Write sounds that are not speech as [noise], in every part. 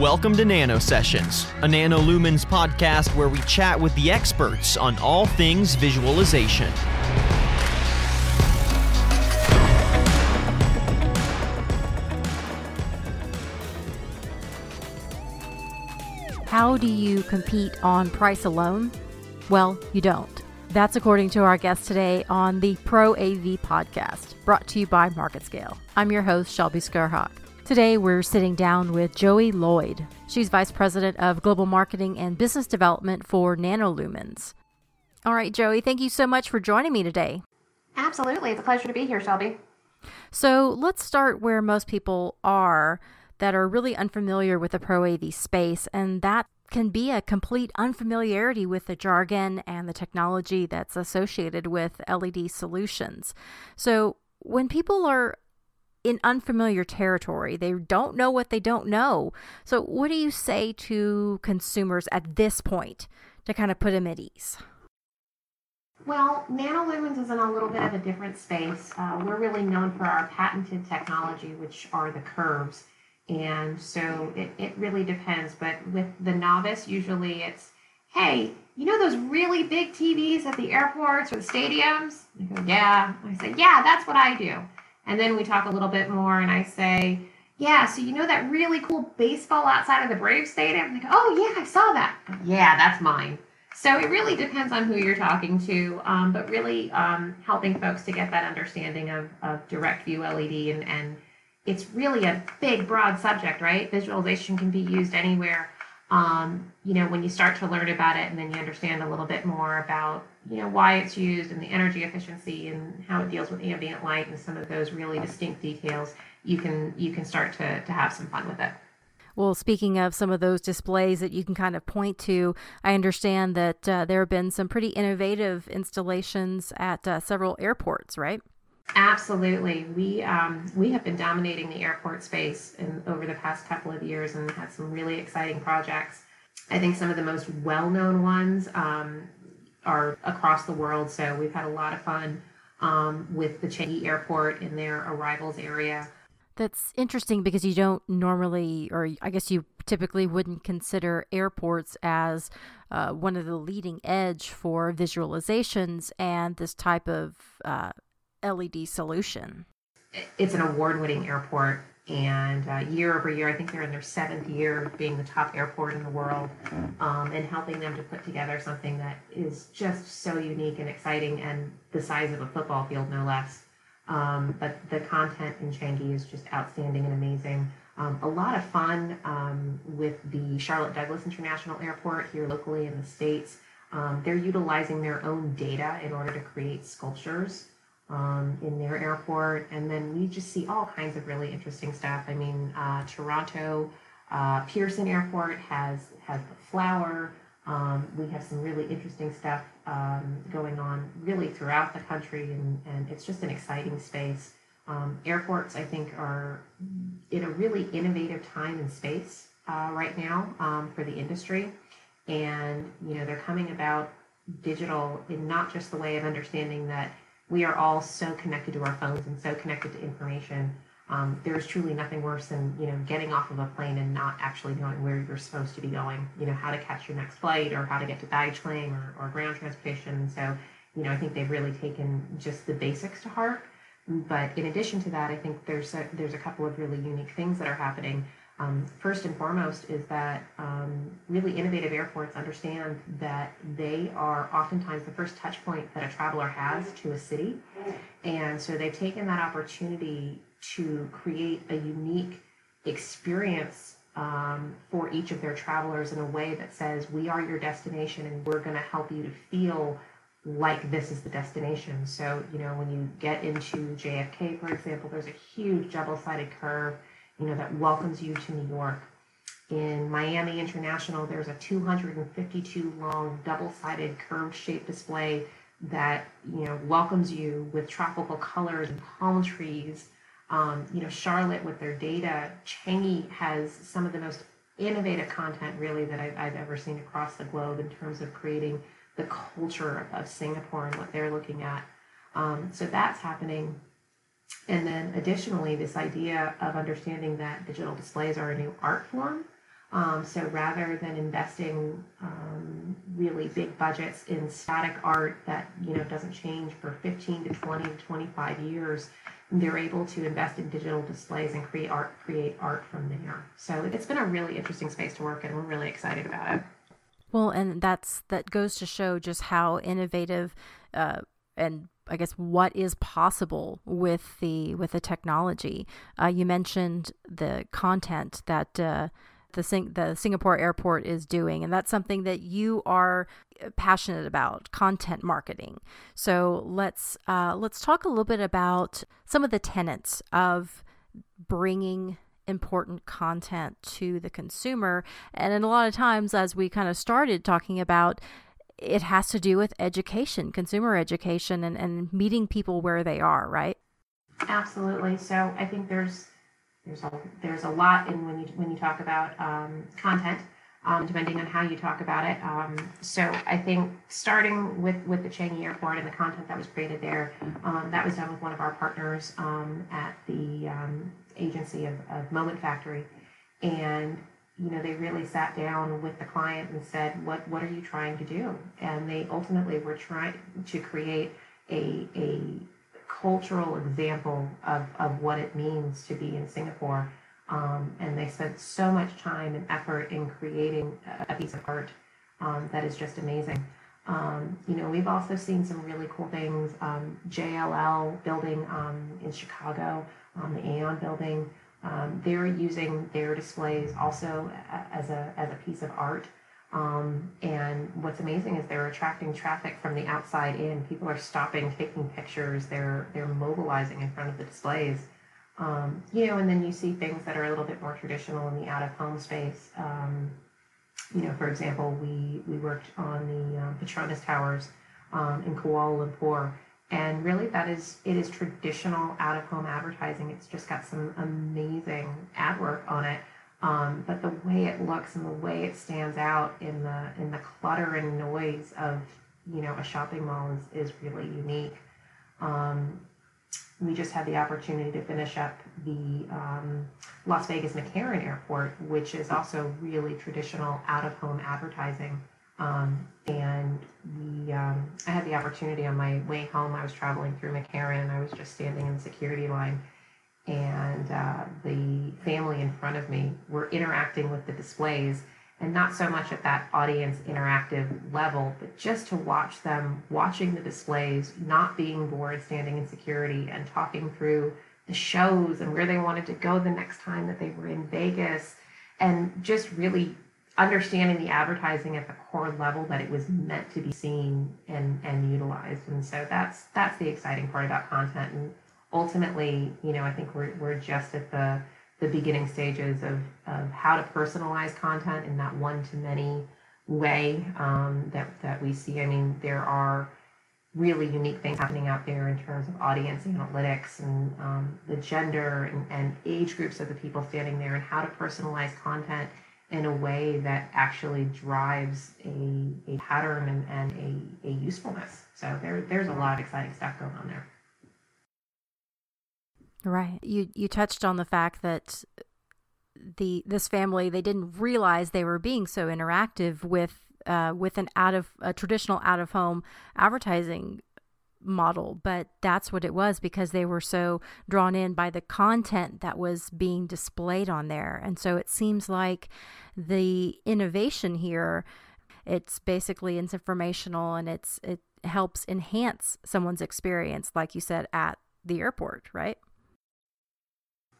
Welcome to Nano Sessions, a NanoLumens podcast where we chat with the experts on all things visualization. How do you compete on price alone? Well, you don't. That's according to our guest today on the Pro AV podcast, brought to you by MarketScale. I'm your host, Shelby Skerhawk. Today, we're sitting down with Joe' Lloyd. She's Vice President of Global Marketing and Business Development for NanoLumens. All right, Joe', thank you so much for joining me today. Absolutely. It's a pleasure to be here, Shelby. So let's start where most people are that are really unfamiliar with the Pro AV space, and that can be a complete unfamiliarity with the jargon and the technology that's associated with LED solutions. So when people are in unfamiliar territory. They don't know what they don't know. So, what do you say to consumers at this point to kind of put them at ease? Well, NanoLumens is in a little bit of a different space. Uh, we're really known for our patented technology, which are the curves. And so it, it really depends. But with the novice, usually it's, hey, you know those really big TVs at the airports or the stadiums? They go, yeah. I say, yeah, that's what I do. And then we talk a little bit more, and I say, yeah, so you know that really cool baseball outside of the Braves Stadium? And they go, oh, yeah, I saw that. Yeah, that's mine. So it really depends on who you're talking to, um, but really um, helping folks to get that understanding of, of direct view LED. And, and it's really a big, broad subject, right? Visualization can be used anywhere. Um, you know, when you start to learn about it and then you understand a little bit more about you know why it's used and the energy efficiency and how it deals with ambient light and some of those really distinct details you can you can start to, to have some fun with it well, speaking of some of those displays that you can kind of point to, I understand that uh, there have been some pretty innovative installations at uh, several airports, right? Absolutely. We um, we have been dominating the airport space in, over the past couple of years and had some really exciting projects. I think some of the most well-known ones um, are across the world. So we've had a lot of fun um, with the Changi Airport in their arrivals area. That's interesting because you don't normally, or I guess you typically wouldn't consider airports as uh, one of the leading edge for visualizations and this type of uh, LED solution. It's an award winning airport and uh, year over year, I think they're in their seventh year of being the top airport in the world, um, and helping them to put together something that is just so unique and exciting, and the size of a football field, no less. Um, but the content in Changi is just outstanding and amazing. Um, a lot of fun um, with the Charlotte Douglas International Airport here locally in the States. Um, they're utilizing their own data in order to create sculptures um, in their airport. And then we just see all kinds of really interesting stuff. I mean, uh, Toronto uh, Pearson Airport has has the flower. Um, we have some really interesting stuff um, going on really throughout the country, and, and it's just an exciting space. Um, airports, I think, are in a really innovative time and space uh, right now um, for the industry. And, you know, they're coming about digital in not just the way of understanding that we are all so connected to our phones and so connected to information. Um, there is truly nothing worse than you know getting off of a plane and not actually knowing where you're supposed to be going. You know how to catch your next flight or how to get to baggage claim or, or ground transportation. So you know I think they've really taken just the basics to heart. But in addition to that, I think there's a, there's a couple of really unique things that are happening. Um, first and foremost is that um, really innovative airports understand that they are oftentimes the first touch point that a traveler has to a city. And so they've taken that opportunity to create a unique experience um, for each of their travelers in a way that says, We are your destination and we're going to help you to feel like this is the destination. So, you know, when you get into JFK, for example, there's a huge double sided curve you know, that welcomes you to New York. In Miami International, there's a 252 long double-sided curved shaped display that you know welcomes you with tropical colors and palm trees. Um, you know, Charlotte with their data, Changi has some of the most innovative content really that I've, I've ever seen across the globe in terms of creating the culture of, Singapore and what they're looking at. Um, so that's happening. And then additionally, this idea of understanding that digital displays are a new art form. Um, so rather than investing um, really big budgets in static art that you know doesn't change for 15 to 20 to 25 years, they're able to invest in digital displays and create art create art from there. So it's been a really interesting space to work in. We're really excited about it. Well, and that's that goes to show just how innovative uh, and I guess what is possible with the with the technology. Uh, you mentioned the content that uh, the Sing- the Singapore airport is doing, and that's something that you are passionate about content marketing. So let's uh, let's talk a little bit about some of the tenets of bringing important content to the consumer. And a lot of times, as we kind of started talking about, it has to do with education, consumer education, and, and meeting people where they are, right? Absolutely. So I think there's there's a there's a lot in when you when you talk about um, content, um, depending on how you talk about it. Um, so I think starting with with the Changi Airport and the content that was created there, um, that was done with one of our partners um, at the um, agency of, of Moment Factory, and you know they really sat down with the client and said, what what are you trying to do? And they ultimately were trying to create a a cultural example of, of what it means to be in Singapore. Um, and they spent so much time and effort in creating a, piece of art um, that is just amazing. Um, you know, we've also seen some really cool things. Um, JLL building um, in Chicago, um, the Aon building, they're using their displays also as a, as a piece of art. Um, and what's amazing is they're attracting traffic from the outside in. People are stopping, taking pictures. They're they're mobilizing in front of the displays. Um, you know, and then you see things that are a little bit more traditional in the out of home space. Um, you know, for example, we we worked on the um, Petronas Towers um, in Kuala Lumpur, and really that is it is traditional out of home advertising. It's just got some amazing ad work on it um, but the way it looks and the way it stands out in the in the clutter and noise of you know a shopping mall is, is really unique. Um, we just had the opportunity to finish up the um, Las Vegas McCarran Airport, which is also really traditional out of home advertising. Um, and we, um, I had the opportunity on my way home. I was traveling through McCarran, I was just standing in the security line and uh, the family in front of me were interacting with the displays and not so much at that audience interactive level, but just to watch them watching the displays, not being bored, standing in security and talking through the shows and where they wanted to go the next time that they were in Vegas, and just really understanding the advertising at the core level that it was meant to be seen and, and utilized. And so that's that's the exciting part about content. And ultimately, you know, I think we're, we're just at the, the beginning stages of, of how to personalize content in that one to many way um, that, that we see. I mean, there are really unique things happening out there in terms of audience analytics and um, the gender and, and age groups of the people standing there and how to personalize content in a way that actually drives a, a pattern and, and a, a usefulness. So there, there's a lot of exciting stuff going on there. Right. You you touched on the fact that the this family they didn't realize they were being so interactive with uh, with an out of a traditional out of home advertising model, but that's what it was because they were so drawn in by the content that was being displayed on there. And so it seems like the innovation here it's basically it's informational and it's it helps enhance someone's experience like you said at the airport, right?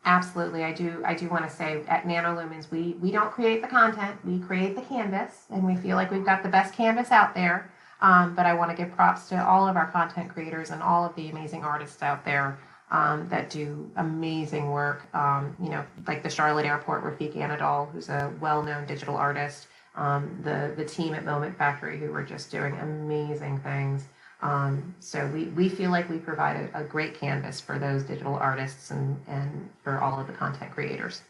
Absolutely, I do. I do want to say at NanoLumens, we we don't create the content; we create the canvas, and we feel like we've got the best canvas out there. Um, but I want to give props to all of our content creators and all of the amazing artists out there um, that do amazing work. Um, you know, like the Charlotte Airport, Refik Anadol, who's a well-known digital artist. Um, the the team at Moment Factory, who were just doing amazing things. Um, so we, we feel like we provide a, a, great canvas for those digital artists and, and for all of the content creators.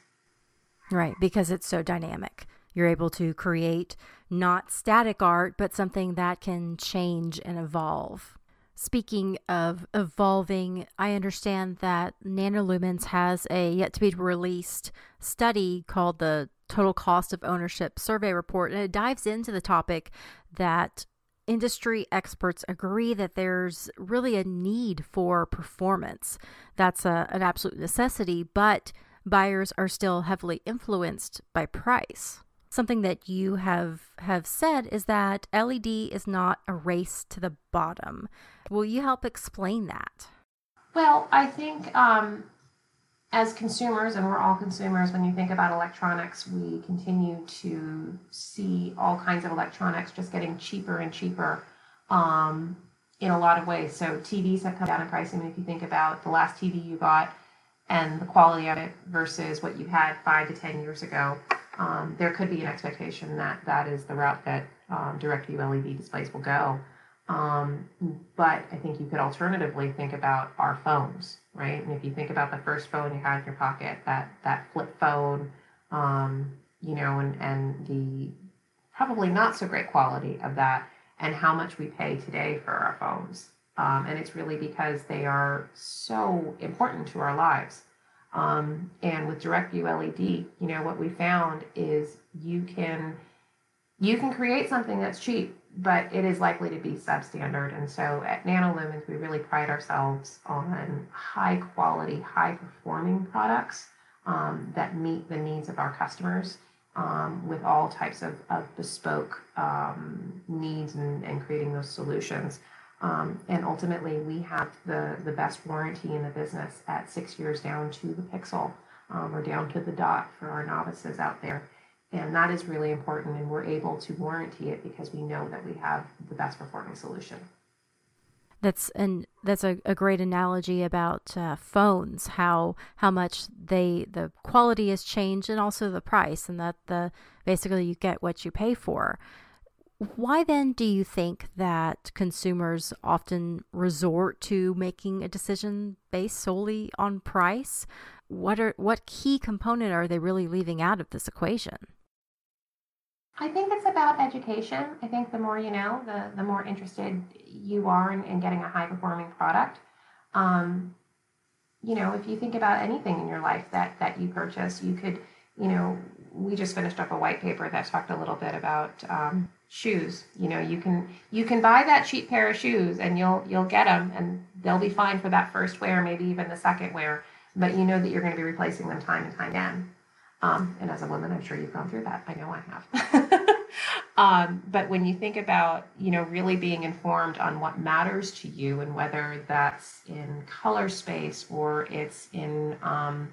Right, because it's so dynamic. You're able to create not static art, but something that can change and evolve. Speaking of evolving, I understand that NanoLumens has a yet to be released study called the Total Cost of Ownership Survey Report, and it dives into the topic that industry experts agree that there's really a need for performance. That's a, an absolute necessity, but buyers are still heavily influenced by price. Something that you have have said is that LED is not a race to the bottom. Will you help explain that? Well, I think um, as consumers, and we're all consumers, when you think about electronics, we continue to see all kinds of electronics just getting cheaper and cheaper um, in a lot of ways. So TVs have come down in price. I mean, if you think about the last TV you got and the quality of it versus what you had five to ten years ago, um, there could be an expectation that that is the route that um, DirectView LED displays will go. Um, but I think you could alternatively think about our phones, right? And if you think about the first phone you had in your pocket, that that flip phone, um, you know, and and the probably not so great quality of that, and how much we pay today for our phones, um, and it's really because they are so important to our lives. Um, and with DirectView LED, you know, what we found is you can you can create something that's cheap, but it is likely to be substandard. And so at NanoLumens, we really pride ourselves on high quality, high performing products um, that meet the needs of our customers. Um, with all types of, of bespoke um, needs and, and creating those solutions. Um, and ultimately, we have the, the best warranty in the business at six years down to the pixel um, or down to the dot for our novices out there. And that is really important, and we're able to warranty it because we know that we have the best performing solution. That's and that's a, a great analogy about uh, phones. How how much they the quality has changed, and also the price, and that the basically you get what you pay for. Why then do you think that consumers often resort to making a decision based solely on price? What are what key component are they really leaving out of this equation? I think it's about education. I think the more you know, the the more interested you are in, in getting a high performing product. Um, you know, if you think about anything in your life that that you purchase, you could, you know, we just finished up a white paper that talked a little bit about um, shoes. You know, you can you can buy that cheap pair of shoes and you'll you'll get them and they'll be fine for that first wear, maybe even the second wear. But you know that you're going to be replacing them time and time again. Um, and as a woman, I'm sure you've gone through that. I know I have. [laughs] um, but when you think about, you know, really being informed on what matters to you and whether that's in color space or it's in um,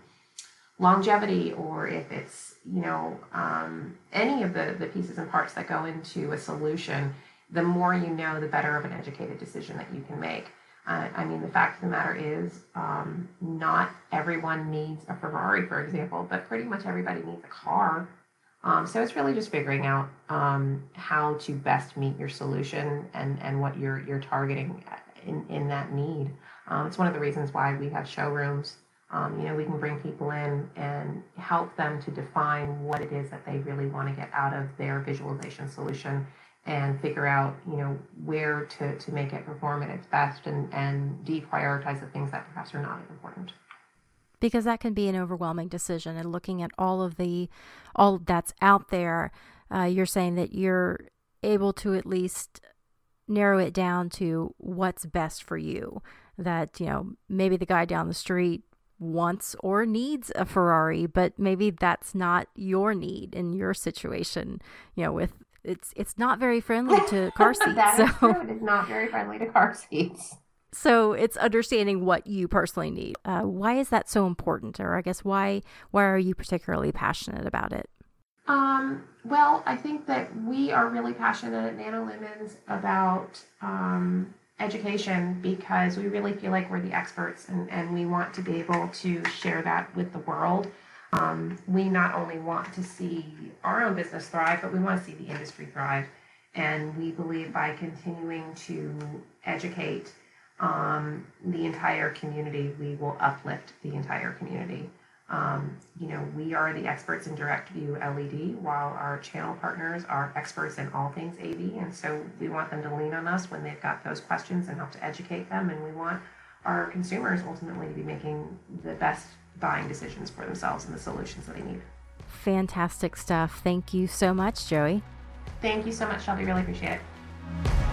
longevity or if it's you know um, any of the the pieces and parts that go into a solution the more you know the better of an educated decision that you can make. Uh, i mean the fact of the matter is um, not everyone needs a ferrari for example but pretty much everybody needs a car. Um, so it's really just figuring out um, how to best meet your solution and and what you're you're targeting in in that need. Um, it's one of the reasons why we have showrooms um, you know, we can bring people in and help them to define what it is that they really want to get out of their visualization solution and figure out, you know, where to, to make it perform at its best and, and deprioritize the things that perhaps are not as important. Because that can be an overwhelming decision and looking at all of the, all that's out there, uh, you're saying that you're able to at least narrow it down to what's best for you. That, you know, maybe the guy down the street wants or needs a Ferrari, but maybe that's not your need in your situation. You know, with it's it's not very friendly to [laughs] car seats. that so. is true. It is not very friendly to car seats. So it's understanding what you personally need. Uh, why is that so important, or I guess why why are you particularly passionate about it? Um, well, I think that we are really passionate at NanoLumens about um, education because we really feel like we're the experts and, and we want to be able to share that with the world. Um, we not only want to see our own business thrive, but we want to see the industry thrive. And we believe by continuing to educate um, the entire community, we will uplift the entire community. Um, you know, we are the experts in direct view LED, while our channel partners are experts in all things AV. And so we want them to lean on us when they've got those questions and help to educate them. And we want our consumers ultimately to be making the best buying decisions for themselves and the solutions that they need. Fantastic stuff. Thank you so much, Joe'. Thank you so much, Shelby. Really appreciate it.